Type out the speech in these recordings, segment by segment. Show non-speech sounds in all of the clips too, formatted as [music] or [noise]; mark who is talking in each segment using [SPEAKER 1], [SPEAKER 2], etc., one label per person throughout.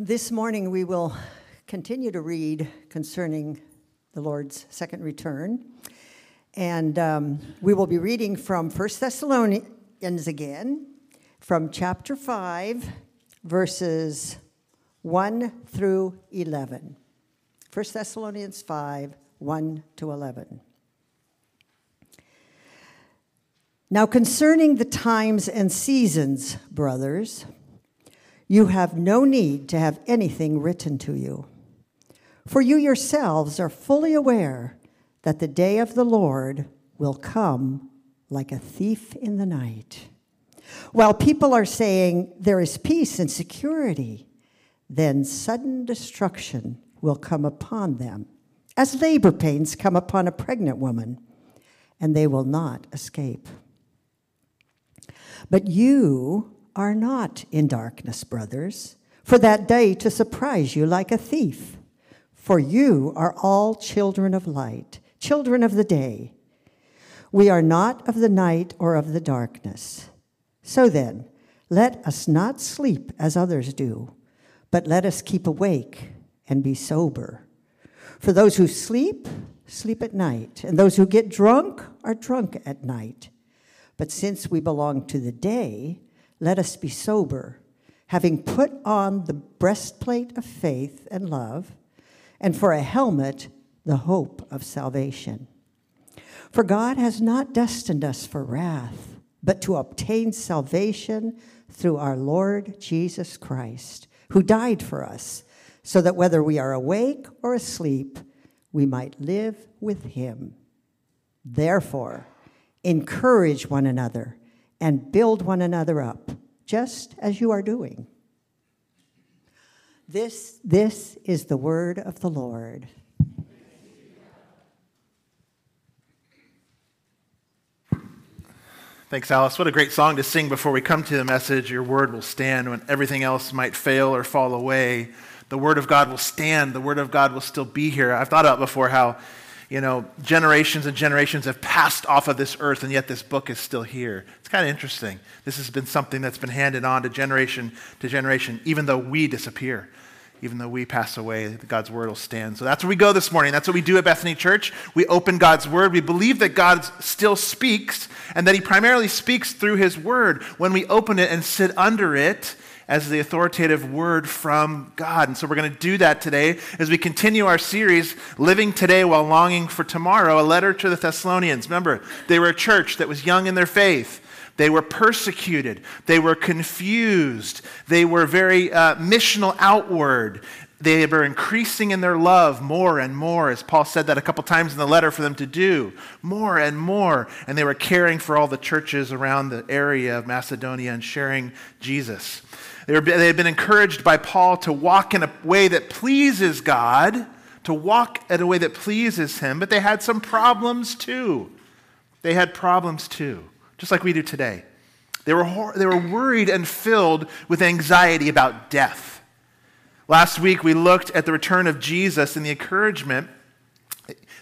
[SPEAKER 1] This morning we will continue to read concerning the Lord's second return. And um, we will be reading from 1 Thessalonians again, from chapter 5, verses 1 through 11. 1 Thessalonians 5, 1 to 11. Now, concerning the times and seasons, brothers, you have no need to have anything written to you. For you yourselves are fully aware that the day of the Lord will come like a thief in the night. While people are saying there is peace and security, then sudden destruction will come upon them, as labor pains come upon a pregnant woman, and they will not escape. But you are not in darkness, brothers, for that day to surprise you like a thief. For you are all children of light, children of the day. We are not of the night or of the darkness. So then, let us not sleep as others do, but let us keep awake and be sober. For those who sleep, sleep at night, and those who get drunk are drunk at night. But since we belong to the day, let us be sober, having put on the breastplate of faith and love, and for a helmet, the hope of salvation. For God has not destined us for wrath, but to obtain salvation through our Lord Jesus Christ, who died for us, so that whether we are awake or asleep, we might live with him. Therefore, encourage one another and build one another up, just as you are doing. This, this is the word of the Lord.
[SPEAKER 2] Thanks, Alice. What a great song to sing before we come to the message. Your word will stand when everything else might fail or fall away. The word of God will stand. The word of God will still be here. I've thought about before how you know, generations and generations have passed off of this earth, and yet this book is still here. It's kind of interesting. This has been something that's been handed on to generation to generation, even though we disappear. Even though we pass away, God's word will stand. So that's where we go this morning. That's what we do at Bethany Church. We open God's word. We believe that God still speaks and that he primarily speaks through his word. When we open it and sit under it, as the authoritative word from God. And so we're going to do that today as we continue our series, Living Today While Longing for Tomorrow, a letter to the Thessalonians. Remember, they were a church that was young in their faith. They were persecuted. They were confused. They were very uh, missional outward. They were increasing in their love more and more, as Paul said that a couple times in the letter for them to do, more and more. And they were caring for all the churches around the area of Macedonia and sharing Jesus. They, were, they had been encouraged by Paul to walk in a way that pleases God, to walk in a way that pleases Him, but they had some problems too. They had problems too, just like we do today. They were, they were worried and filled with anxiety about death. Last week, we looked at the return of Jesus and the encouragement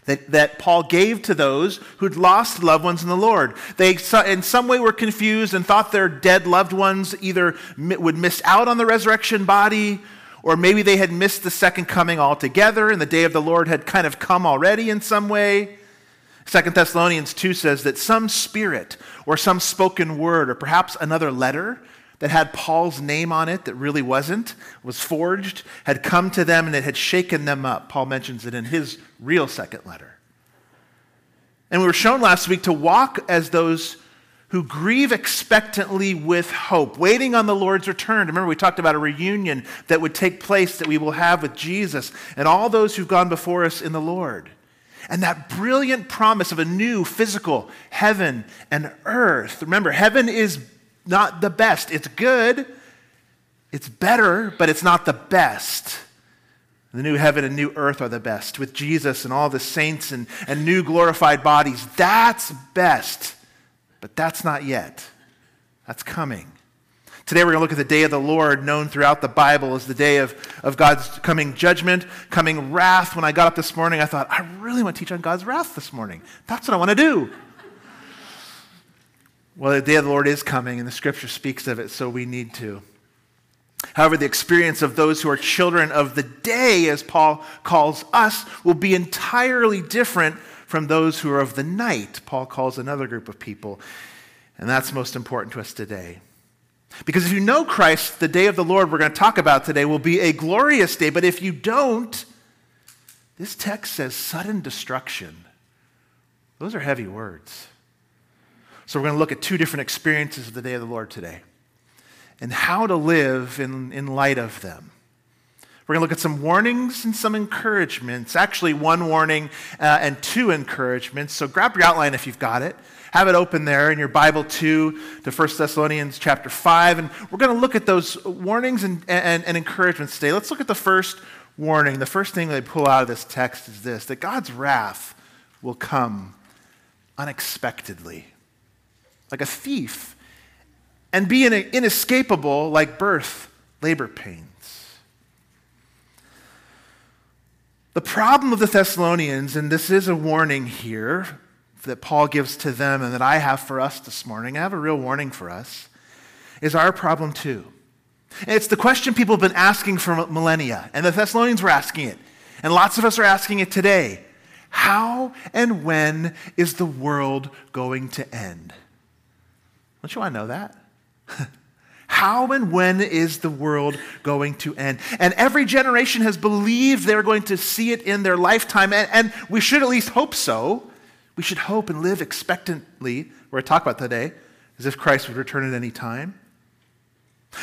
[SPEAKER 2] that, that Paul gave to those who'd lost loved ones in the Lord. They, in some way, were confused and thought their dead loved ones either would miss out on the resurrection body, or maybe they had missed the second coming altogether, and the day of the Lord had kind of come already in some way. Second Thessalonians 2 says that some spirit or some spoken word or perhaps another letter that had Paul's name on it that really wasn't, was forged, had come to them and it had shaken them up. Paul mentions it in his real second letter. And we were shown last week to walk as those who grieve expectantly with hope, waiting on the Lord's return. Remember, we talked about a reunion that would take place that we will have with Jesus and all those who've gone before us in the Lord. And that brilliant promise of a new physical heaven and earth. Remember, heaven is not the best. It's good, it's better, but it's not the best. The new heaven and new earth are the best with Jesus and all the saints and, and new glorified bodies. That's best, but that's not yet. That's coming. Today we're going to look at the day of the Lord, known throughout the Bible as the day of, of God's coming judgment, coming wrath. When I got up this morning, I thought, I really want to teach on God's wrath this morning. That's what I want to do. Well, the day of the Lord is coming, and the scripture speaks of it, so we need to. However, the experience of those who are children of the day, as Paul calls us, will be entirely different from those who are of the night, Paul calls another group of people. And that's most important to us today. Because if you know Christ, the day of the Lord we're going to talk about today will be a glorious day. But if you don't, this text says sudden destruction. Those are heavy words. So we're going to look at two different experiences of the day of the Lord today and how to live in, in light of them. We're going to look at some warnings and some encouragements. Actually, one warning uh, and two encouragements. So grab your outline if you've got it. Have it open there in your Bible too to 1 Thessalonians chapter 5. And we're going to look at those warnings and, and, and encouragements today. Let's look at the first warning. The first thing they pull out of this text is this that God's wrath will come unexpectedly, like a thief and be inescapable like birth, labor pains. The problem of the Thessalonians, and this is a warning here that Paul gives to them and that I have for us this morning, I have a real warning for us, is our problem too. And it's the question people have been asking for millennia, and the Thessalonians were asking it, and lots of us are asking it today. How and when is the world going to end? Don't you want to know that? [laughs] How and when is the world going to end? And every generation has believed they're going to see it in their lifetime, and, and we should at least hope so. We should hope and live expectantly, we're going to talk about today, as if Christ would return at any time.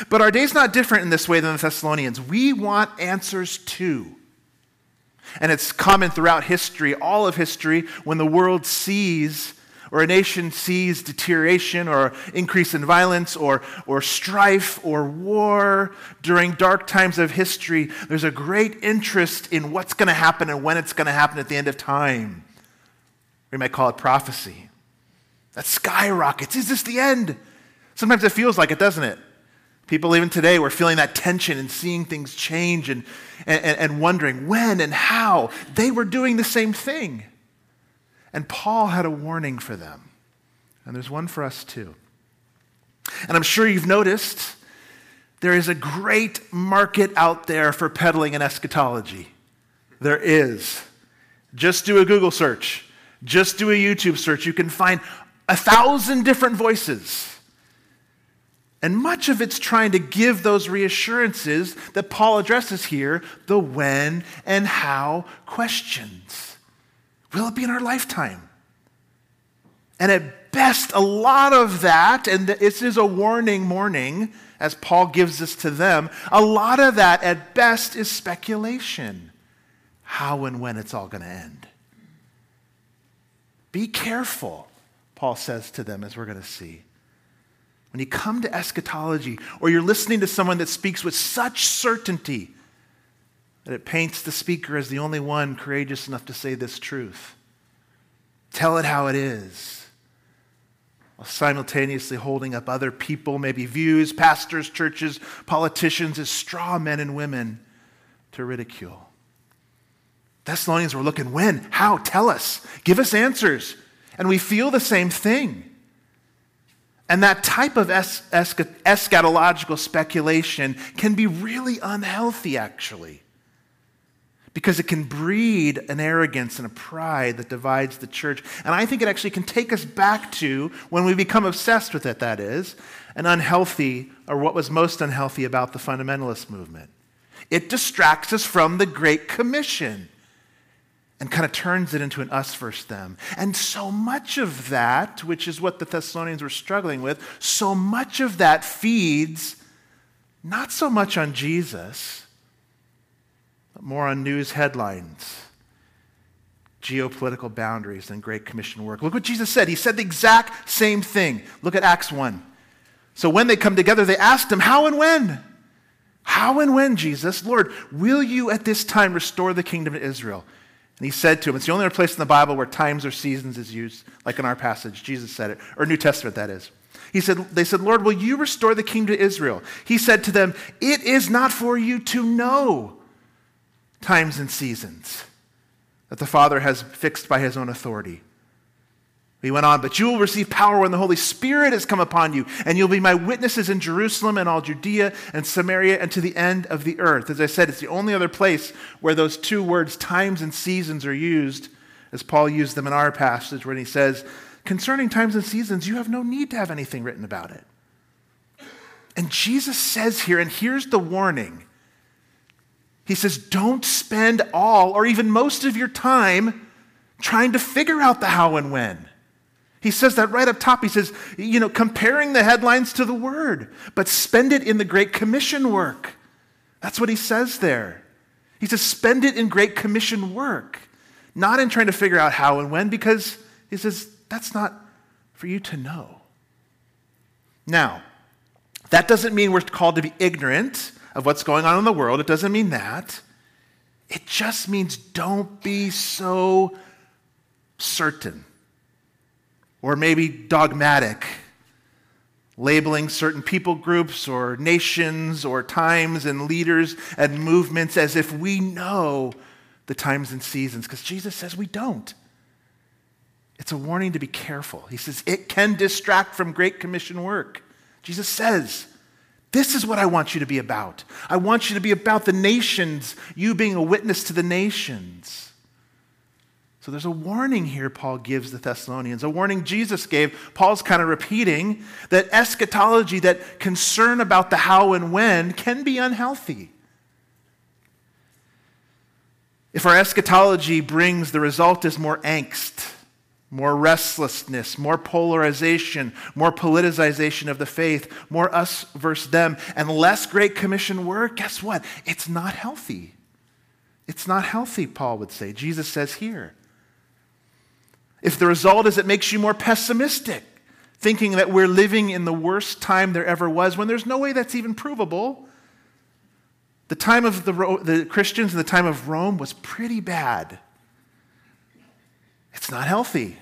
[SPEAKER 2] But our day's not different in this way than the Thessalonians. We want answers too. And it's common throughout history, all of history, when the world sees or a nation sees deterioration or increase in violence or, or strife or war during dark times of history, there's a great interest in what's going to happen and when it's going to happen at the end of time. We might call it prophecy. That skyrockets. Is this the end? Sometimes it feels like it, doesn't it? People, even today, we're feeling that tension and seeing things change and, and, and wondering when and how. They were doing the same thing. And Paul had a warning for them. And there's one for us too. And I'm sure you've noticed there is a great market out there for peddling an eschatology. There is. Just do a Google search, just do a YouTube search. You can find a thousand different voices. And much of it's trying to give those reassurances that Paul addresses here the when and how questions. Will it be in our lifetime? And at best, a lot of that, and this is a warning morning as Paul gives this to them, a lot of that at best is speculation. How and when it's all going to end. Be careful, Paul says to them, as we're going to see. When you come to eschatology, or you're listening to someone that speaks with such certainty, that it paints the speaker as the only one courageous enough to say this truth. Tell it how it is. While simultaneously holding up other people, maybe views, pastors, churches, politicians, as straw men and women to ridicule. Thessalonians were looking when? How? Tell us. Give us answers. And we feel the same thing. And that type of es- eschatological speculation can be really unhealthy, actually because it can breed an arrogance and a pride that divides the church. And I think it actually can take us back to when we become obsessed with it, that is, an unhealthy, or what was most unhealthy about the fundamentalist movement. It distracts us from the Great Commission and kind of turns it into an us versus them. And so much of that, which is what the Thessalonians were struggling with, so much of that feeds not so much on Jesus more on news headlines, geopolitical boundaries, and Great Commission work. Look what Jesus said. He said the exact same thing. Look at Acts 1. So when they come together, they asked him, How and when? How and when, Jesus? Lord, will you at this time restore the kingdom to Israel? And he said to him, It's the only other place in the Bible where times or seasons is used, like in our passage. Jesus said it, or New Testament, that is. He said, they said, Lord, will you restore the kingdom to Israel? He said to them, It is not for you to know times and seasons that the Father has fixed by his own authority. He went on, but you will receive power when the Holy Spirit has come upon you, and you'll be my witnesses in Jerusalem and all Judea and Samaria and to the end of the earth. As I said, it's the only other place where those two words, times and seasons, are used, as Paul used them in our passage when he says, concerning times and seasons, you have no need to have anything written about it. And Jesus says here, and here's the warning He says, don't spend all or even most of your time trying to figure out the how and when. He says that right up top. He says, you know, comparing the headlines to the word, but spend it in the Great Commission work. That's what he says there. He says, spend it in Great Commission work, not in trying to figure out how and when, because he says, that's not for you to know. Now, that doesn't mean we're called to be ignorant of what's going on in the world. It doesn't mean that. It just means don't be so certain or maybe dogmatic, labeling certain people groups or nations or times and leaders and movements as if we know the times and seasons, because Jesus says we don't. It's a warning to be careful. He says it can distract from Great Commission work. Jesus says, This is what I want you to be about. I want you to be about the nations, you being a witness to the nations. So there's a warning here Paul gives the Thessalonians, a warning Jesus gave. Paul's kind of repeating that eschatology, that concern about the how and when, can be unhealthy. If our eschatology brings the result is more angst, more restlessness, more polarization, more politicization of the faith, more us versus them, and less Great Commission work, guess what? It's not healthy. It's not healthy, Paul would say. Jesus says here. If the result is it makes you more pessimistic, thinking that we're living in the worst time there ever was, when there's no way that's even provable, the time of the, the Christians in the time of Rome was pretty bad. It's not healthy.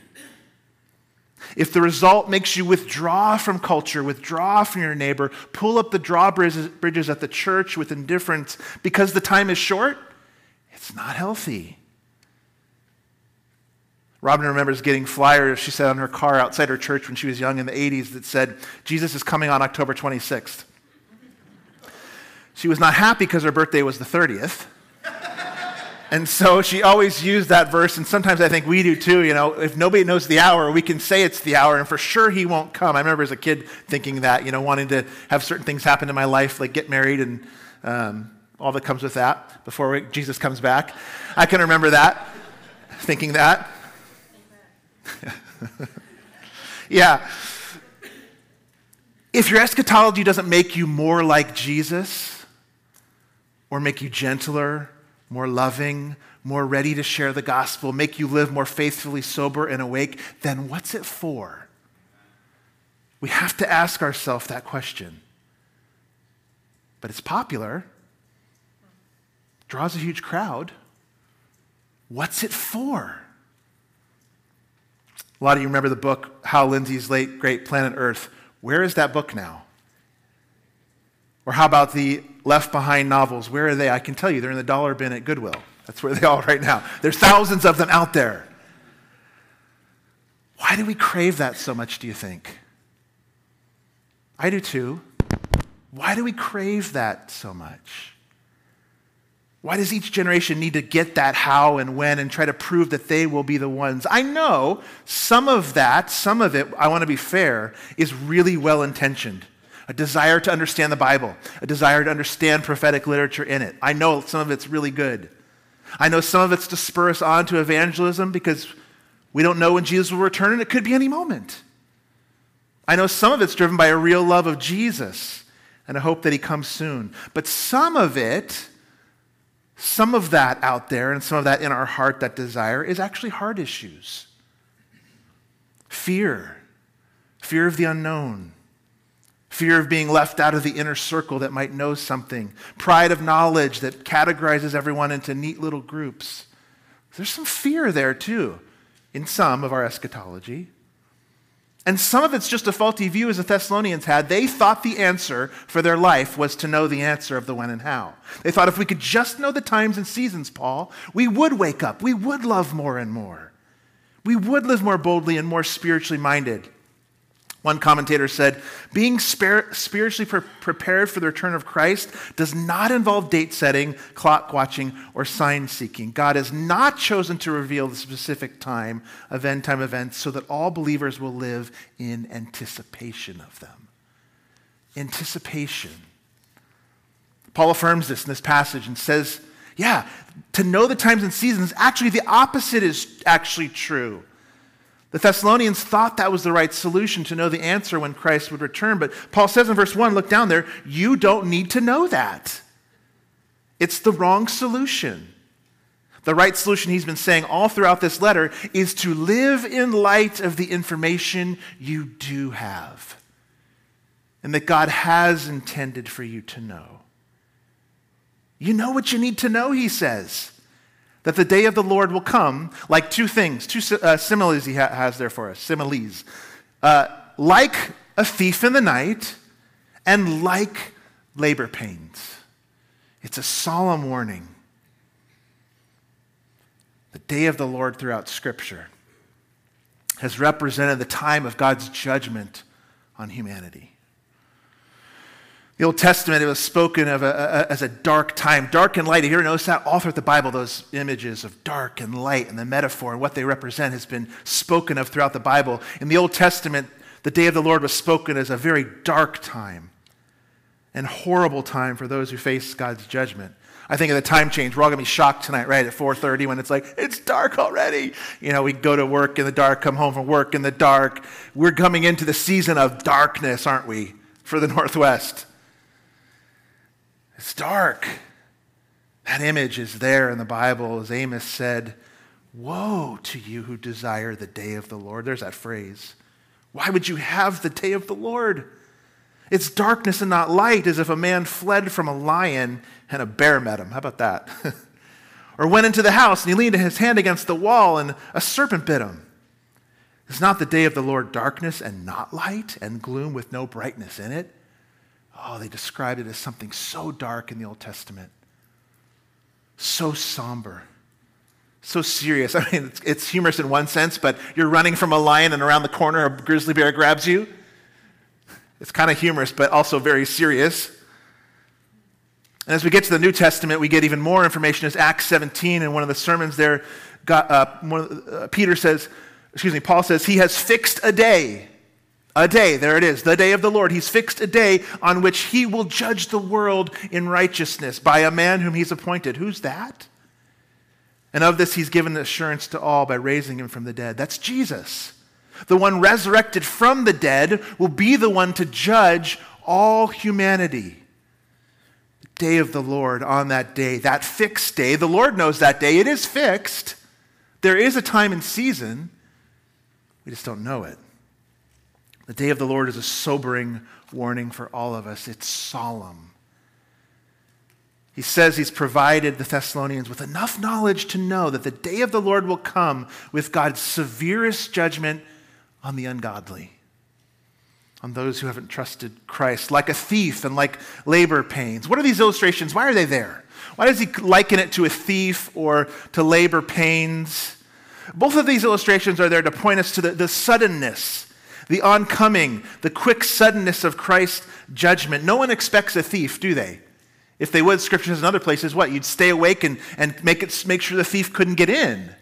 [SPEAKER 2] If the result makes you withdraw from culture, withdraw from your neighbor, pull up the drawbridges at the church with indifference because the time is short, it's not healthy. Robin remembers getting flyers, she said, on her car outside her church when she was young in the 80s that said, Jesus is coming on October 26th. She was not happy because her birthday was the 30th. And so she always used that verse, and sometimes I think we do too. You know, if nobody knows the hour, we can say it's the hour, and for sure he won't come. I remember as a kid thinking that, you know, wanting to have certain things happen in my life, like get married and um, all that comes with that before Jesus comes back. I can remember that, thinking that. [laughs] yeah. If your eschatology doesn't make you more like Jesus, or make you gentler, more loving, more ready to share the gospel, make you live more faithfully sober and awake, then what's it for? We have to ask ourselves that question. But it's popular, draws a huge crowd. What's it for? A lot of you remember the book, Hal Lindsey's late great Planet Earth. Where is that book now? Or how about the Left Behind novels? Where are they? I can tell you, they're in the dollar bin at Goodwill. That's where they are right now. There's thousands of them out there. Why do we crave that so much, do you think? I do too. Why do we crave that so much? Why does each generation need to get that how and when and try to prove that they will be the ones? I know some of that, some of it, I want to be fair, is really well intentioned. A desire to understand the Bible, a desire to understand prophetic literature in it. I know some of it's really good. I know some of it's to spur us on to evangelism because we don't know when Jesus will return and it could be any moment. I know some of it's driven by a real love of Jesus and a hope that he comes soon. But some of it, some of that out there and some of that in our heart, that desire, is actually heart issues fear, fear of the unknown, fear of being left out of the inner circle that might know something, pride of knowledge that categorizes everyone into neat little groups. There's some fear there too in some of our eschatology. And some of it's just a faulty view, as the Thessalonians had. They thought the answer for their life was to know the answer of the when and how. They thought if we could just know the times and seasons, Paul, we would wake up. We would love more and more. we would live more boldly and more spiritually minded. One commentator said, being spiritually pre- prepared for the return of Christ does not involve date setting, clock watching, or sign seeking. God has not chosen to reveal the specific time of end time events so that all believers will live in anticipation of them. Anticipation. Paul affirms this in this passage and says, yeah, to know the times and seasons, actually, the opposite is actually true. The Thessalonians thought that was the right solution to know the answer when Christ would return. But Paul says in verse 1, look down there, you don't need to know that. It's the wrong solution. The right solution, he's been saying all throughout this letter, is to live in light of the information you do have and that God has intended for you to know. You know what you need to know, he says that the day of the Lord will come like two things, two uh, similes he ha- has there for us, similes. Uh, like a thief in the night and like labor pains. It's a solemn warning. The day of the Lord throughout Scripture has represented the time of God's judgment on humanity. The Old Testament, it was spoken of a, a, as a dark time, dark and light. You ever noticed that? All throughout the Bible, those images of dark and light and the metaphor and what they represent has been spoken of throughout the Bible. In the Old Testament, the day of the Lord was spoken as a very dark time and horrible time for those who face God's judgment. I think of the time change. We're all gonna be shocked tonight, right? At 4:30 when it's like, it's dark already. You know, we go to work in the dark, come home from work in the dark. We're coming into the season of darkness, aren't we? For the Northwest. It's dark. That image is there in the Bible, as Amos said, Woe to you who desire the day of the Lord. There's that phrase. Why would you have the day of the Lord? It's darkness and not light, as if a man fled from a lion and a bear met him. How about that? [laughs] or went into the house and he leaned his hand against the wall and a serpent bit him. Is not the day of the Lord darkness and not light and gloom with no brightness in it? Oh, they described it as something so dark in the Old Testament, so somber, so serious. [laughs] I mean, it's, it's, humorous in one sense, but you're running from a lion and around the corner a grizzly bear grabs you. It's kind of humorous, but also very serious. And as we get to the New Testament, we get even more information. As Acts 17, in one of the sermons there, uh, one, uh, Peter says, excuse me, Paul says, He has fixed a day a day, there it is, the day of the Lord. He's fixed a day on which he will judge the world in righteousness by a man whom he's appointed. Who's that? And of this he's given assurance to all by raising him from the dead. That's Jesus. The one resurrected from the dead will be the one to judge all humanity. The day of the Lord on that day, that fixed day, the Lord knows that day. It is fixed. There is a time and season. We just don't know it. The day of the Lord is a sobering warning for all of us. It's solemn. He says he's provided the Thessalonians with enough knowledge to know that the day of the Lord will come with God's severest judgment on the ungodly, on those who haven't trusted Christ, like a thief and like labor pains. What are these illustrations? Why are they there? Why does he liken it to a thief or to labor pains? Both of these illustrations are there to point us to the, the suddenness the oncoming, the quick suddenness of Christ's judgment. No one expects a thief, do they? If they would, scriptures in other places, what? You'd stay awake and, and make, it, make sure the thief couldn't get in.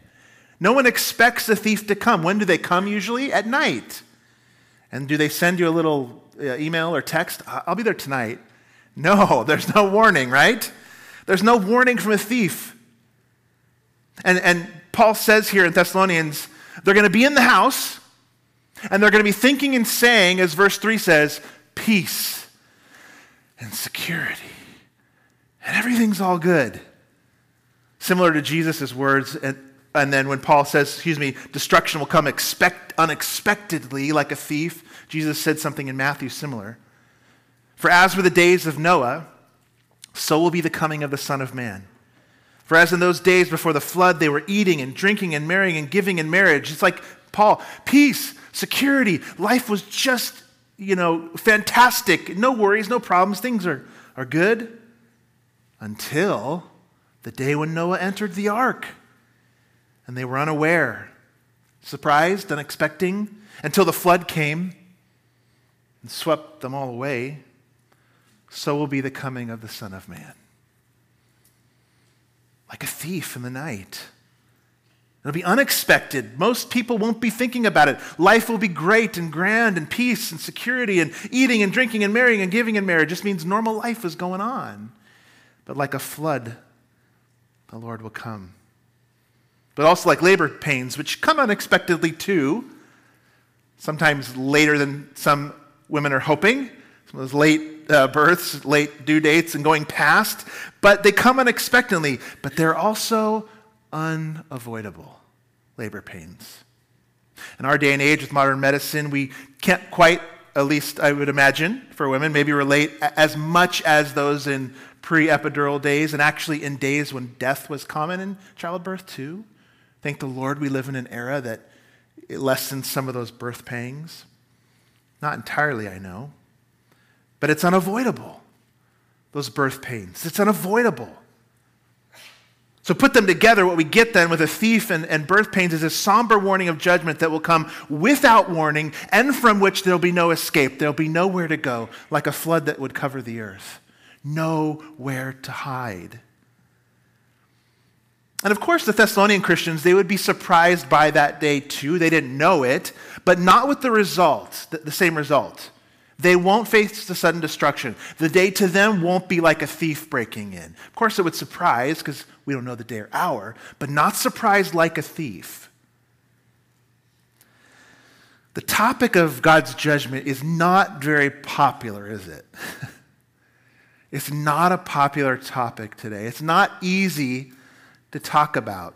[SPEAKER 2] No one expects the thief to come. When do they come usually? At night. And do they send you a little uh, email or text? I'll be there tonight. No, [laughs] there's no warning, right? There's no warning from a thief. And, and Paul says here in Thessalonians, they're going to be in the house, and they're going to be thinking and saying, as verse 3 says, peace and security. And everything's all good. Similar to Jesus' words, and, and then when Paul says, excuse me, destruction will come expect, unexpectedly like a thief, Jesus said something in Matthew similar. For as were the days of Noah, so will be the coming of the Son of Man. For as in those days before the flood, they were eating and drinking and marrying and giving in marriage. It's like Paul, peace security. Life was just, you know, fantastic. No worries, no problems. Things are, are good until the day when Noah entered the ark and they were unaware. surprised, unexpecting, until the flood came and swept them all away, so will be the coming of the Son of Man. Like a thief in the night. It'll be unexpected. Most people won't be thinking about it. Life will be great and grand and peace and security and eating and drinking and marrying and giving in marriage. Just means normal life is going on. But like a flood, the Lord will come. But also like labor pains, which come unexpectedly too, sometimes later than some women are hoping. Some of those late uh, births, late due dates, and going past. But they come unexpectedly, but they're also unavoidable labor pains. In our day and age with modern medicine, we can't quite, at least I would imagine, for women, maybe relate as much as those in pre epidural days and actually in days when death was common in childbirth too. Thank the Lord we live in an era that it lessens some of those birth pangs. Not entirely, I know, but it's unavoidable, those birth pains. It's unavoidable. So put them together, what we get then with a thief and, and birth pains is a somber warning of judgment that will come without warning and from which there'll be no escape. There'll be nowhere to go, like a flood that would cover the earth. Nowhere to hide. And of course, the Thessalonian Christians, they would be surprised by that day too. They didn't know it, but not with the result, the, same result. They won't face the sudden destruction. The day to them won't be like a thief breaking in. Of course, it would surprise because we don't know the day or hour, but not surprised like a thief. The topic of God's judgment is not very popular, is it? [laughs] it's not a popular topic today. It's not easy to talk about.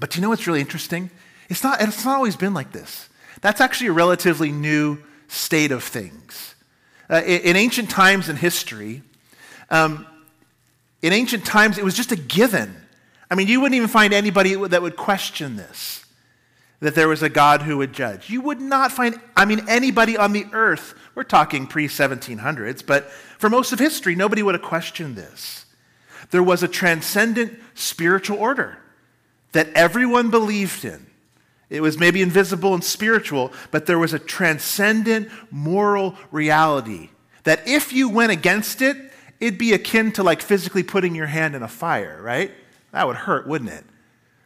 [SPEAKER 2] But you know what's really interesting? It's not, it's not always been like this. That's actually a relatively new state of things. Uh, in, in, ancient times in history, um, in ancient times, it was just a given. I mean, you wouldn't even find anybody that would question this, that there was a God who would judge. You would not find, I mean, anybody on the earth, we're talking pre 1700s, but for most of history, nobody would have questioned this. There was a transcendent spiritual order that everyone believed in. It was maybe invisible and spiritual, but there was a transcendent moral reality that if you went against it, it'd be akin to like physically putting your hand in a fire, right? That would hurt, wouldn't it?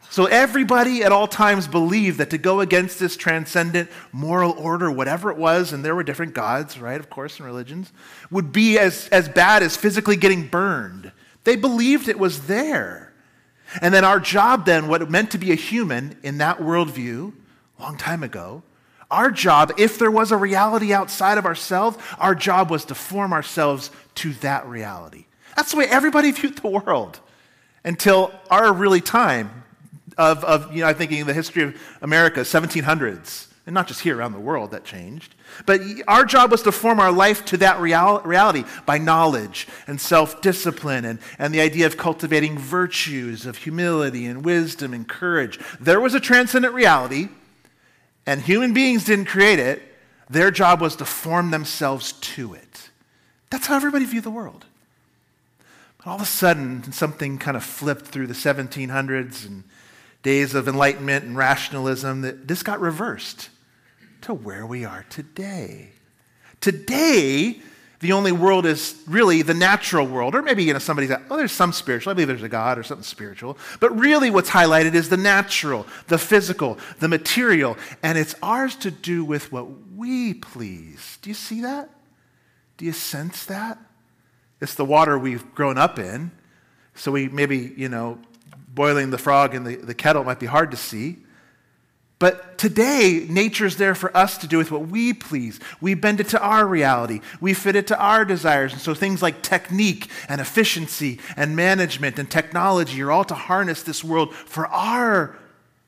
[SPEAKER 2] So everybody at all times believed that to go against this transcendent moral order, whatever it was, and there were different gods, right, of course, in religions, would be as, as bad as physically getting burned. They believed it was there. And then our job, then, what it meant to be a human in that worldview, long time ago, our job, if there was a reality outside of ourselves, our job was to form ourselves to that reality. That's the way everybody [laughs] viewed the world until our really time of, of you know, I'm thinking the history of America, 1700s, and not just here around the world, that changed. But our job was to form our life to that real, reality by knowledge and self discipline and, and the idea of cultivating virtues of humility and wisdom and courage. There was a transcendent reality, and human beings didn't create it. Their job was to form themselves to it. That's how everybody viewed the world. But all of a sudden, something kind of flipped through the 1700s and days of enlightenment and rationalism that this got reversed to where we are today. Today, the only world is really the natural world, or maybe you know somebody's like, oh, there's some spiritual. I believe there's a God or something spiritual. But really, what's highlighted is the natural, the physical, the material, and it's ours to do with what we please. Do you see that? Do you sense that? It's the water we've grown up in, so we maybe you know boiling the frog in the, the kettle might be hard to see. But today, nature's there for us to do with what we please. We bend it to our reality. We fit it to our desires. And so things like technique and efficiency and management and technology are all to harness this world for our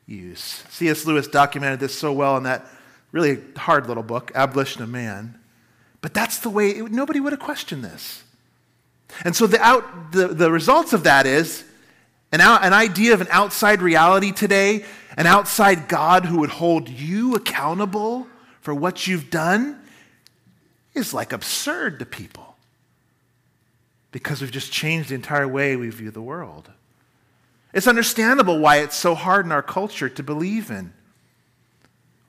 [SPEAKER 2] use. C.S. Lewis documented this so well in that really hard little book, Abolition of Man. But that's the way, it, nobody would have questioned this. And so the, out, the, the results of that is an, out, an idea of an outside reality today an outside God who would hold you accountable for what you've done is like absurd to people because we've just changed the entire way we view the world. It's understandable why it's so hard in our culture to believe in.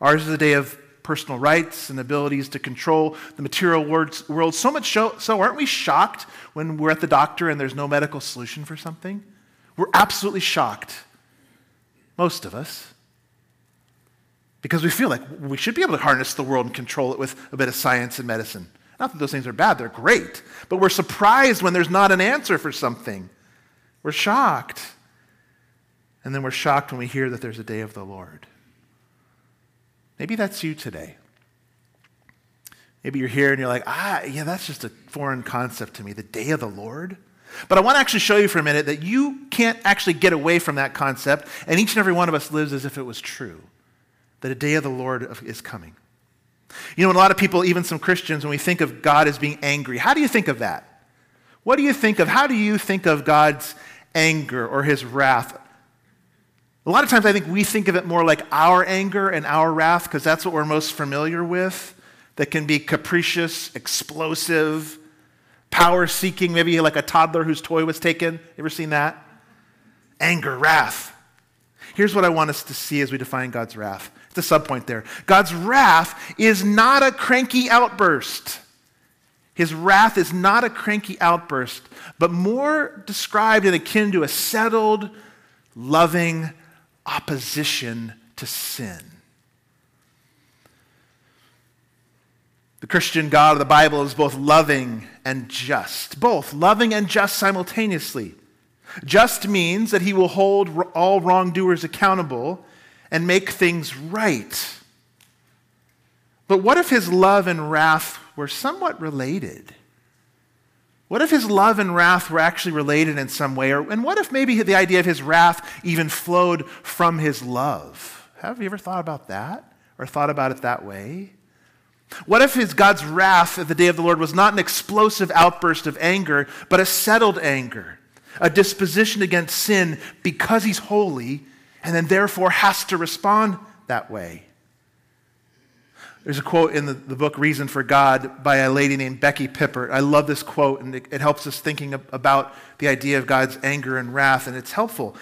[SPEAKER 2] Ours is a day of personal rights and abilities to control the material world. So much so, so aren't we shocked when we're at the doctor and there's no medical solution for something? We're absolutely shocked. Most of us. Because we feel like we should be able to harness the world and control it with a bit of science and medicine. Not that those things are bad, they're great. But we're surprised when there's not an answer for something. We're shocked. And then we're shocked when we hear that there's a day of the Lord. Maybe that's you today. Maybe you're here and you're like, ah, yeah, that's just a foreign concept to me, the day of the Lord. But I want to actually show you for a minute that you can't actually get away from that concept, and each and every one of us lives as if it was true, that a day of the Lord is coming. You know, a lot of people, even some Christians, when we think of God as being angry, how do you think of that? What do you think of? How do you think of God's anger or his wrath? A lot of times I think we think of it more like our anger and our wrath because that's what we're most familiar with, that can be capricious, explosive, power seeking, maybe like a toddler whose toy was taken. Ever seen that? Anger, wrath. Here's what I want us to see as we define God's wrath. It's a subpoint there. God's wrath is not a cranky outburst. His wrath is not a cranky outburst, but more described and akin to a settled, loving, opposition to sin. The Christian God of the Bible is both loving and just, both loving and just simultaneously. Just means that he will hold all wrongdoers accountable and make things right. But what if his love and wrath were somewhat related? What if his love and wrath were actually related in some way? Or, and what if maybe the idea of his wrath even flowed from his love? Have you ever thought about that? Or thought about it that way? What if his God's wrath at the day of the Lord was not an explosive outburst of anger, but a settled anger, a disposition against sin because he's holy and then therefore has to respond that way? There's a quote in the, the book Reason for God by a lady named Becky Pippert. I love this quote, and it, it helps us thinking about the idea of God's anger and wrath, and it's helpful.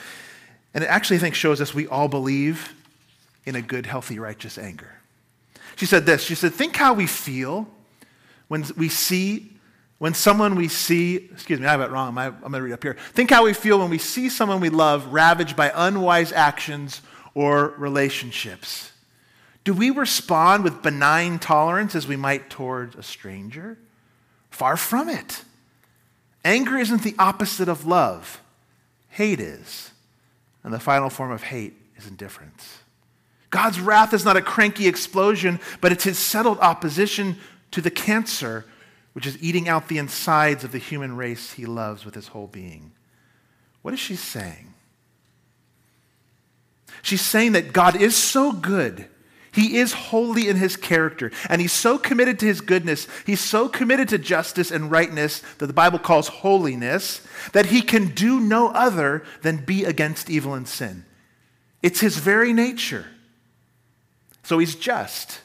[SPEAKER 2] And it actually, I think, shows us we all believe in a good, healthy, righteous anger. She said this She said, Think how we feel when we see, when someone we see, excuse me, I have it wrong. I'm going to read up here. Think how we feel when we see someone we love ravaged by unwise actions or relationships. Do we respond with benign tolerance as we might towards a stranger? Far from it. Anger isn't the opposite of love, hate is. And the final form of hate is indifference. God's wrath is not a cranky explosion, but it's his settled opposition to the cancer which is eating out the insides of the human race he loves with his whole being. What is she saying? She's saying that God is so good he is holy in his character, and he's so committed to his goodness, he's so committed to justice and rightness that the Bible calls holiness, that he can do no other than be against evil and sin. It's his very nature. So he's just.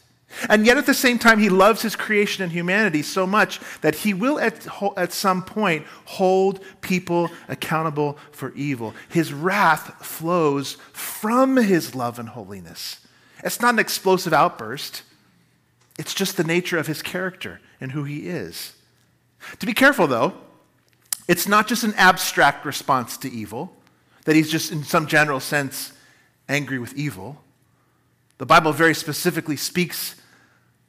[SPEAKER 2] And yet at the same time, he loves his creation and humanity so much that he will at, at some point hold people accountable for evil. His wrath flows from his love and holiness. It's not an explosive outburst, it's just the nature of his character and who he is. To be careful, though, it's not just an abstract response to evil, that he's just, in some general sense, angry with evil. The Bible very specifically speaks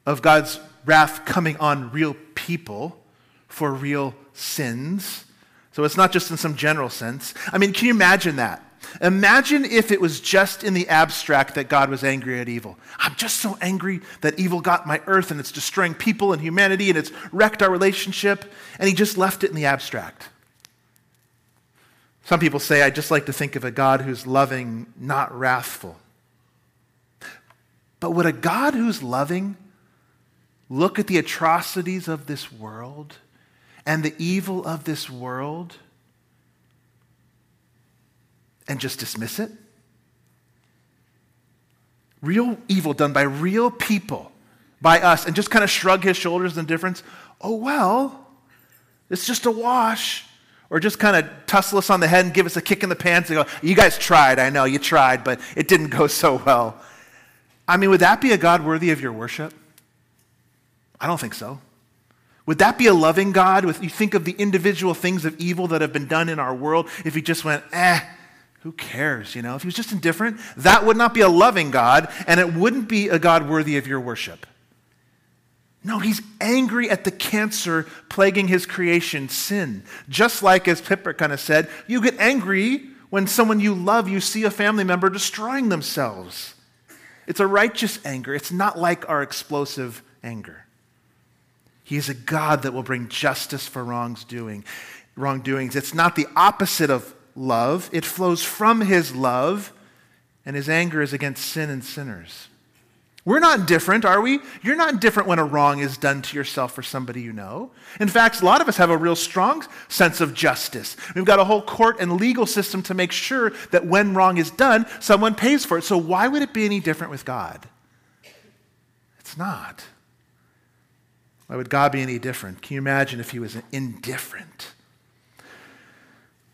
[SPEAKER 2] of God's wrath coming on real people for real sins. So it's not just in some general sense. I mean, can you imagine that? Imagine if it was just in the abstract that God was angry at evil. I'm just so angry that evil got my earth and it's destroying people and humanity and it's wrecked our relationship, and he just left it in the abstract. Some people say, I just like to think of a God who's loving, not wrathful. But would a God who's loving look at the atrocities of this world and the evil of this world and just dismiss it? Real evil done by real people, by us, and just kind of shrug his shoulders in indifference. Oh, well, it's just a wash. Or just kind of tussle us on the head and give us a kick in the pants and go, You guys tried, I know, you tried, but it didn't go so well. I mean, would that be a God worthy of your worship? I don't think so. Would that be a loving God? If you think of the individual things of evil that have been done in our world, if he just went, eh, who cares? You know, if he was just indifferent, that would not be a loving God, and it wouldn't be a God worthy of your worship. No, he's angry at the cancer plaguing his creation, sin. Just like, as Pipper kind of said, you get angry when someone you love, you see a family member destroying themselves. It's a righteous anger. It's not like our explosive anger. He is a God that will bring justice for wrongs doing, wrongdoings. It's not the opposite of love, it flows from his love, and his anger is against sin and sinners. We're not different, are we? You're not different when a wrong is done to yourself or somebody you know. In fact, a lot of us have a real strong sense of justice. We've got a whole court and legal system to make sure that when wrong is done, someone pays for it. So why would it be any different with God? It's not. Why would God be any different? Can you imagine if he was indifferent?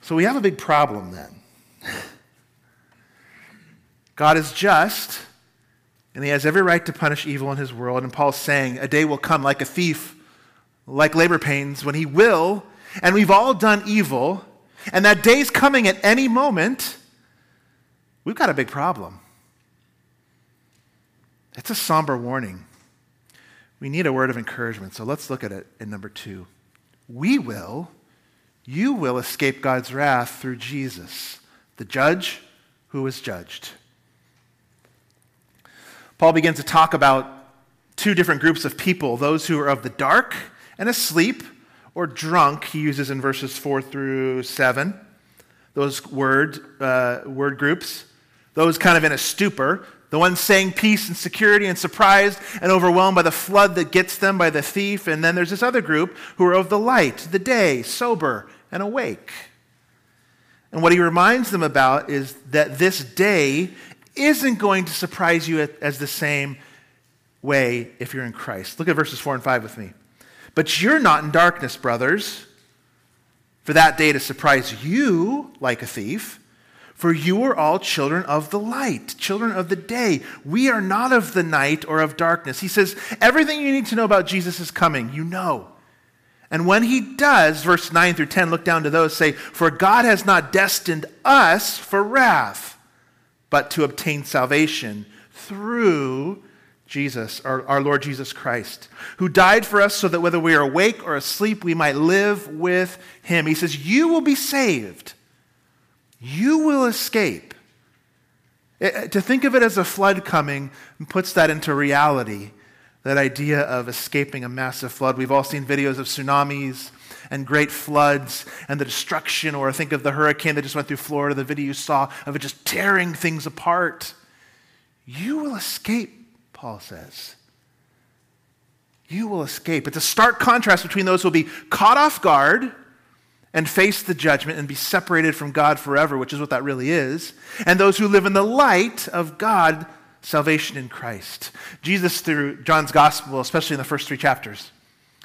[SPEAKER 2] So we have a big problem then. [laughs] God is just, and he has every right to punish evil in his world. And Paul's saying, a day will come like a thief, like labor pains, when he will, and we've all done evil, and that day's coming at any moment. We've got a big problem. It's a somber warning we need a word of encouragement. So let's look at it in number two. We will, you will escape God's wrath through Jesus, the judge who was judged. Paul begins to talk about two different groups of people those who are of the dark and asleep or drunk, he uses in verses 4 through 7. Those word, uh, word groups. Those kind of in a stupor, the ones saying peace and security and surprised and overwhelmed by the flood that gets them by the thief. And then there's this other group who are of the light, the day, sober and awake. And what he reminds them about is that this day isn't going to surprise you as the same way if you're in Christ. Look at verses 4 and 5 with me. But you're not in darkness, brothers, for that day to surprise you like a thief. For you are all children of the light, children of the day. We are not of the night or of darkness. He says, everything you need to know about Jesus is coming. You know. And when he does, verse 9 through 10, look down to those, say, For God has not destined us for wrath, but to obtain salvation through Jesus, our, our Lord Jesus Christ, who died for us so that whether we are awake or asleep, we might live with him. He says, You will be saved you will escape. It, eh, eh, to think of it as a flood coming puts that into reality, that idea of escaping a massive flood. We've all seen videos of tsunamis and great floods and the destruction, or think of the hurricane that just went through Florida, the video you saw of it just tearing things apart. You will escape, Paul says. You will escape. It's a stark contrast between those who will be caught off guard and face the judgment and be separated from God forever, which is what that really is, and those who live in the light of God, salvation in Christ. Jesus, through John's gospel, especially in the first three chapters,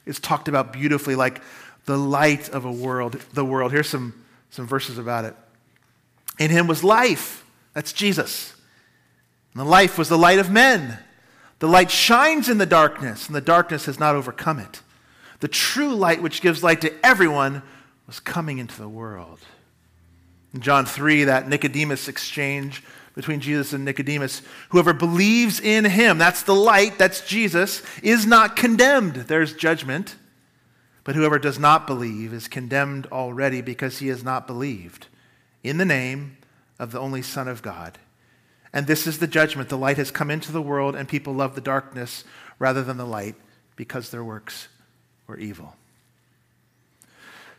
[SPEAKER 2] is talked about beautifully like the light of a world, the world. Here's some, some verses about it. In him was life. That's Jesus. And the life was the light of men. The light shines in the darkness, and the darkness has not overcome it. The true light, which gives light to everyone was coming into the world. In John 3, that Nicodemus exchange between Jesus and Nicodemus, whoever believes in him, that's the light, that's Jesus, is not condemned. There's judgment. But whoever does not believe is condemned already because he has not believed in the name of the only Son of God. And this is the judgment. The light has come into the world, and people love the darkness rather than the light because their works were evil.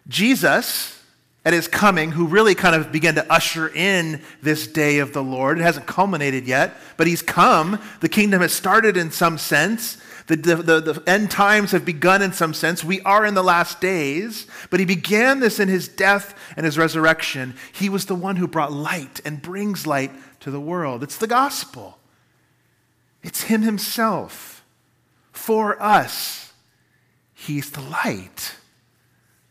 [SPEAKER 2] Jesus, at his coming, who really kind of began to usher in this day of the Lord, it hasn't culminated yet, but he's come. The kingdom has started in some sense. The, the, the, the, end times have begun in some sense. We are in the last days, but he began this in his death and his resurrection. He was the one who brought light and brings light to the world. It's the gospel, it's him himself. For us, he's the light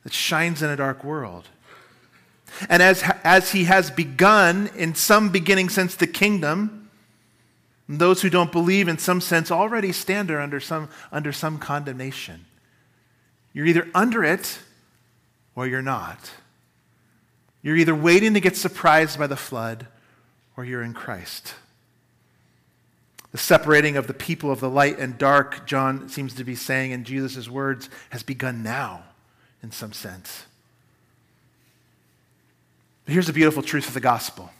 [SPEAKER 2] that shines in a dark world. And as, as he has begun in some beginning since the kingdom, those who don't believe, in some sense, already stand under some, under some condemnation. You're either under it or you're not. You're either waiting to get surprised by the flood or you're in Christ. The separating of the people of the light and dark, John seems to be saying in Jesus' words, has begun now in some sense. But here's the beautiful truth of the gospel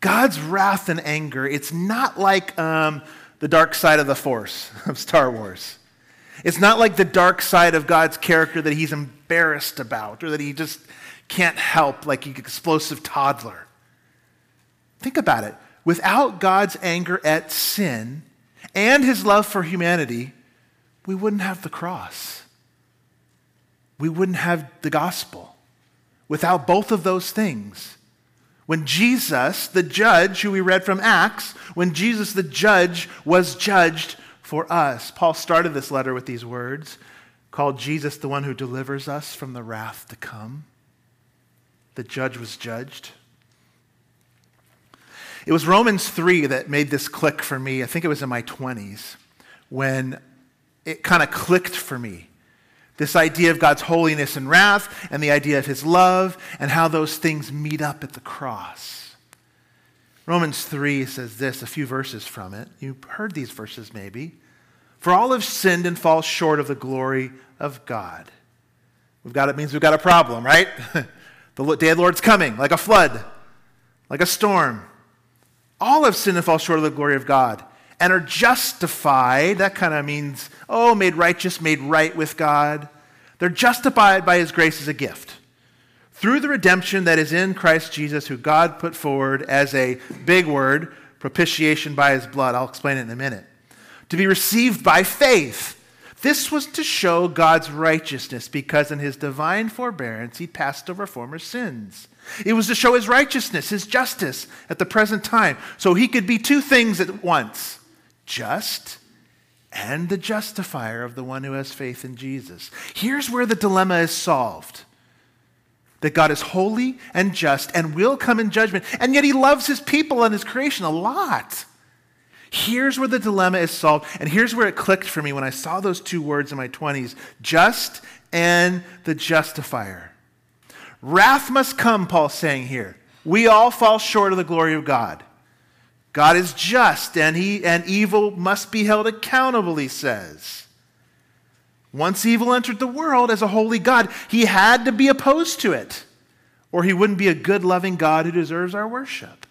[SPEAKER 2] God's wrath and anger, it's not like um, the dark side of the Force [laughs] of Star Wars. It's not like the dark side of God's character that he's embarrassed about or that he just can't help, like an explosive toddler. Think about it without God's anger at sin and his love for humanity, we wouldn't have the cross. We wouldn't have the gospel. Without both of those things, when Jesus, the judge, who we read from Acts, when Jesus, the judge, was judged for us, Paul started this letter with these words called Jesus the one who delivers us from the wrath to come. The judge was judged. It was Romans 3 that made this click for me. I think it was in my 20s when it kind of clicked for me. This idea of God's holiness and wrath, and the idea of his love, and how those things meet up at the cross. Romans 3 says this, a few verses from it. You've heard these verses maybe. For all have sinned and fall short of the glory of God. We've got it means we've got a problem, right? [laughs] the day of the Lord's coming, like a flood, like a storm. All have sinned and fall short of the glory of God and are justified. That kind of means, oh, made righteous, made right with God. They're justified by his grace as a gift through the redemption that is in Christ Jesus, who God put forward as a big word, propitiation by his blood. I'll explain it in a minute. To be received by faith. This was to show God's righteousness because in his divine forbearance he passed over former sins. It was to show his righteousness, his justice at the present time. So he could be two things at once just and the justifier of the one who has faith in Jesus. Here's where the dilemma is solved that God is holy and just and will come in judgment, and yet he loves his people and his creation a lot. Here's where the dilemma is solved, and here's where it clicked for me when I saw those two words in my 20s just and the justifier. Wrath must come, Paul's saying here. We all fall short of the glory of God. God is just, and, he, and evil must be held accountable, he says. Once evil entered the world as a holy God, he had to be opposed to it, or he wouldn't be a good, loving God who deserves our worship.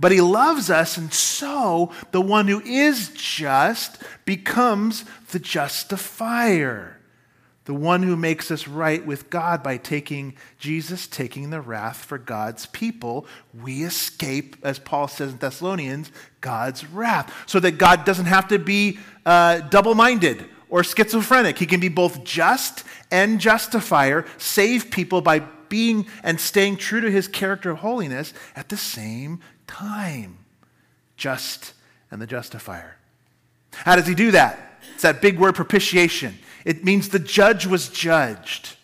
[SPEAKER 2] But he loves us, and so the one who is just becomes the justifier the one who makes us right with God by taking Jesus, taking the wrath for God's people, we escape, as Paul says in Thessalonians, God's wrath. So that God doesn't have to be uh, double minded or schizophrenic. He can be both just and justifier, save people by being and staying true to his character of holiness at the same time. Just and the justifier. How does he do that? It's that big word propitiation. It means the judge was judged.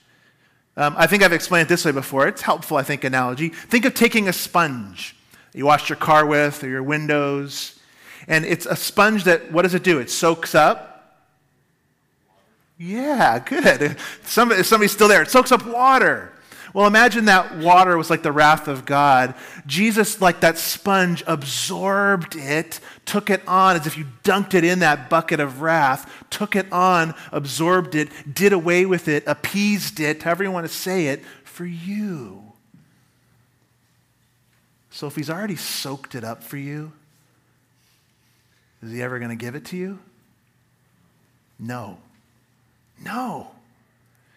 [SPEAKER 2] Um, I think I've explained it this way before. It's helpful, I think, analogy. Think of taking a sponge you wash your car with or your windows. And it's a sponge that, what does it do? It soaks up. Yeah, good. Somebody, somebody's still there. It soaks up water. Well, imagine that water was like the wrath of God. Jesus, like that sponge, absorbed it, took it on as if you dunked it in that bucket of wrath, took it on, absorbed it, did away with it, appeased it, however you want to say it, for you. So if he's already soaked it up for you, is he ever going to give it to you? No. No.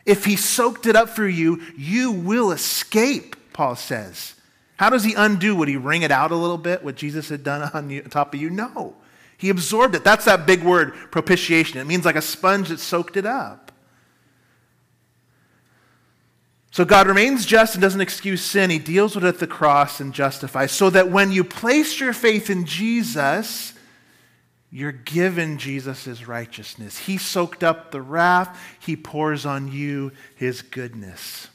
[SPEAKER 2] If he soaked it up for you, you will escape, Paul says. How does he undo? Would he wring it out a little bit, what Jesus had done on, the, on top of you? No. He absorbed it. That's that big word, propitiation. It means like a sponge that soaked it up. So God remains just and doesn't excuse sin. He deals with it at the cross and justifies. So that when you place your faith in Jesus, you're given Jesus' righteousness. He soaked up the wrath, He pours on you His goodness.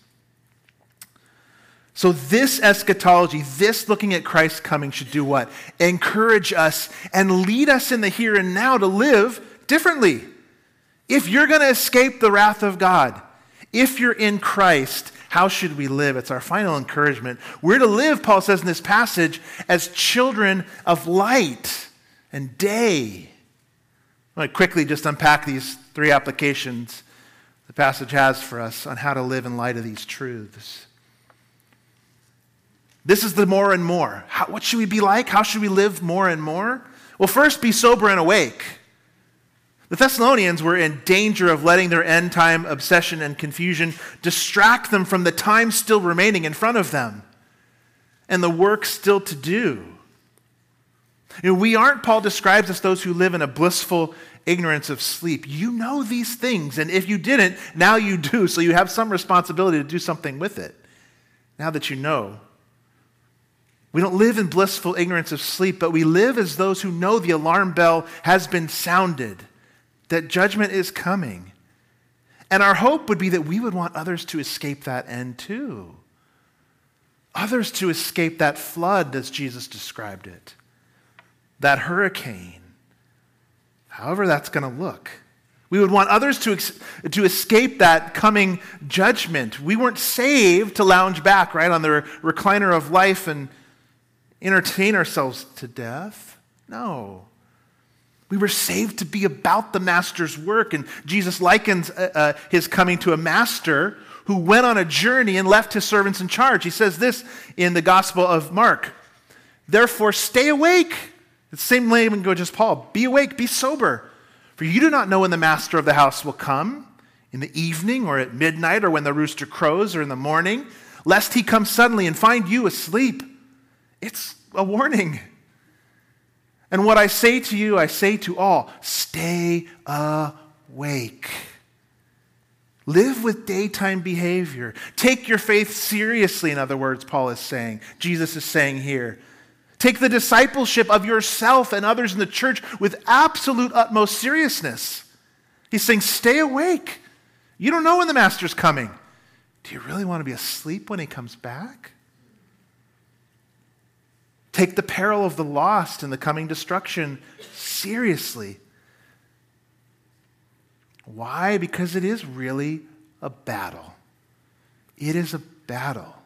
[SPEAKER 2] So, this eschatology, this looking at Christ coming, should do what? Encourage us and lead us in the here and now to live differently. If you're going to escape the wrath of God, if you're in Christ, how should we live? It's our final encouragement. We're to live, Paul says in this passage, as children of light and day. I want to quickly just unpack these three applications the passage has for us on how to live in light of these truths. This is the more and more. How, what should we be like? How should we live more and more? Well, first, be sober and awake. The Thessalonians were in danger of letting their end time obsession and confusion distract them from the time still remaining in front of them and the work still to do. You know, we aren't, Paul describes us, those who live in a blissful ignorance of sleep. You know these things, and if you didn't, now you do, [laughs] so you have some responsibility to do something with it. Now that you know. We don't live in blissful ignorance of sleep, but we live as those who know the alarm bell has been sounded that judgment is coming. And our hope would be that we would want others to escape that end too. Others to escape that flood, as Jesus described it, that hurricane, however that's going to look. We would want others to, to escape that coming judgment. We weren't saved to lounge back, right, on the recliner of life and entertain ourselves to death. No. We were saved to be about the master's work. And Jesus likens uh, uh, his coming to a master who went on a journey and left his servants in charge. He says this in the Gospel of Mark Therefore, stay awake. The same language as Paul be awake, be sober. For you do not know when the master of the house will come in the evening or at midnight or when the rooster crows or in the morning, lest he come suddenly and find you asleep. It's a warning. And what I say to you, I say to all stay awake. Live with daytime behavior. Take your faith seriously, in other words, Paul is saying. Jesus is saying here. Take the discipleship of yourself and others in the church with absolute utmost seriousness. He's saying, stay awake. You don't know when the master's coming. Do you really want to be asleep when he comes back? Take the peril of the lost and the coming destruction seriously. Why? Because it is really a battle. It is a battle.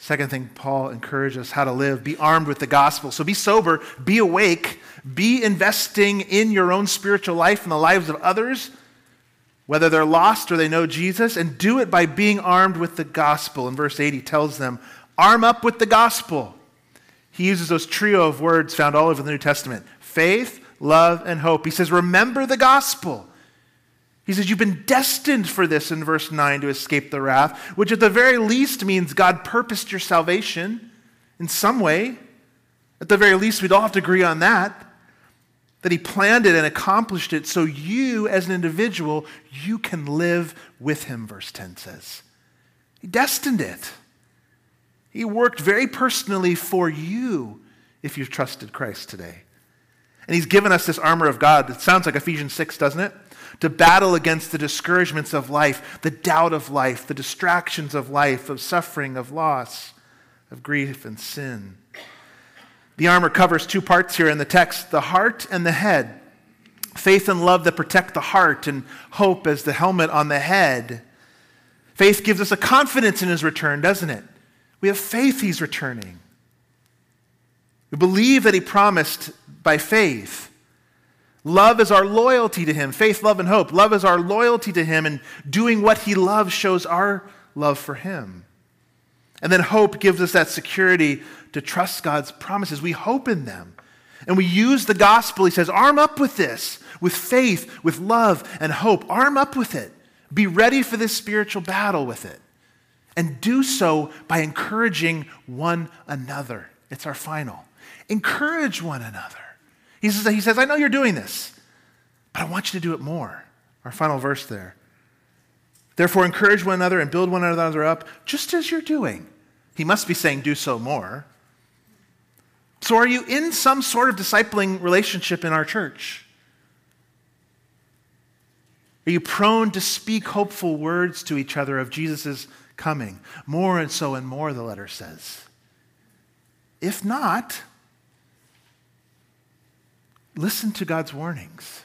[SPEAKER 2] Second thing, Paul encourages us how to live be armed with the gospel. So be sober, be awake, be investing in your own spiritual life and the lives of others, whether they're lost or they know Jesus, and do it by being armed with the gospel. In verse 8, he tells them, Arm up with the gospel. He uses those trio of words found all over the New Testament faith, love, and hope. He says, Remember the gospel. He says, You've been destined for this in verse 9 to escape the wrath, which at the very least means God purposed your salvation in some way. At the very least, we'd all have to agree on that. That he planned it and accomplished it so you, as an individual, you can live with him, verse 10 says. He destined it. He worked very personally for you if you've trusted Christ today. And He's given us this armor of God. that sounds like Ephesians 6, doesn't it? To battle against the discouragements of life, the doubt of life, the distractions of life, of suffering, of loss, of grief and sin. The armor covers two parts here in the text the heart and the head. Faith and love that protect the heart, and hope as the helmet on the head. Faith gives us a confidence in his return, doesn't it? We have faith he's returning. We believe that he promised by faith. Love is our loyalty to him. Faith, love, and hope. Love is our loyalty to him, and doing what he loves shows our love for him. And then hope gives us that security to trust God's promises. We hope in them. And we use the gospel. He says, arm up with this, with faith, with love, and hope. Arm up with it. Be ready for this spiritual battle with it and do so by encouraging one another. It's our final. Encourage one another. He says, he says, I know you're doing this, but I want you to do it more. Our final verse there. Therefore, encourage one another and build one another up, just as you're doing. He must be saying, do so more. So, are you in some sort of discipling relationship in our church? Are you prone to speak hopeful words to each other of Jesus' coming. More and so and more, the letter says. If not, listen to God's warnings.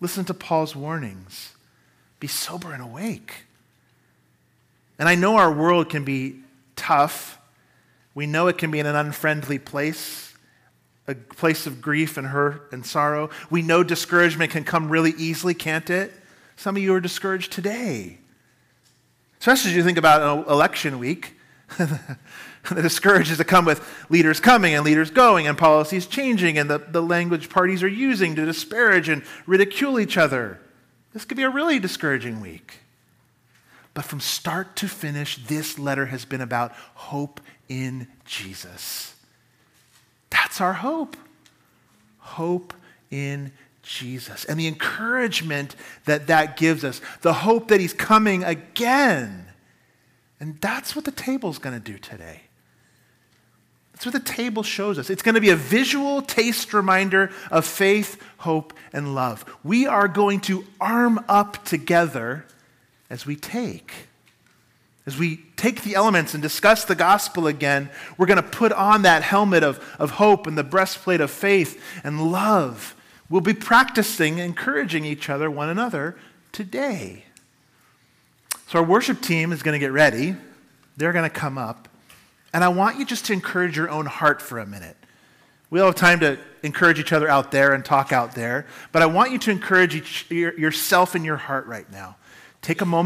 [SPEAKER 2] Listen to Paul's warnings. Be sober and awake. And I know our world can be tough. We know it can be in an unfriendly place, a place of grief and hurt and sorrow. We know discouragement can come really easily, can't it? Some of you are discouraged today. Especially as you think about election week. [laughs] [laughs] the discourages that come with leaders coming and leaders going and policies changing and the, the language parties are using to disparage and ridicule each other. This could be a really discouraging week. But from start to finish, this letter has been about hope in Jesus. That's our hope. Hope in Jesus. And the encouragement that that gives us, the hope that He's coming again. And that's what the table's going to do today. That's what the table shows us. It's going to be a visual taste reminder of faith, hope, and love. We are going to arm up together as we take. As we take the elements and discuss the gospel again, we're going to put on that helmet of, of hope and the breastplate of faith and love. We'll be practicing, encouraging each other, one another, today. So, our worship team is going to get ready. They're going to come up. And I want you just to encourage your own heart for a minute. We all have time to encourage each other out there and talk out there, but I want you to encourage each, your, yourself in your heart right now. Take a moment.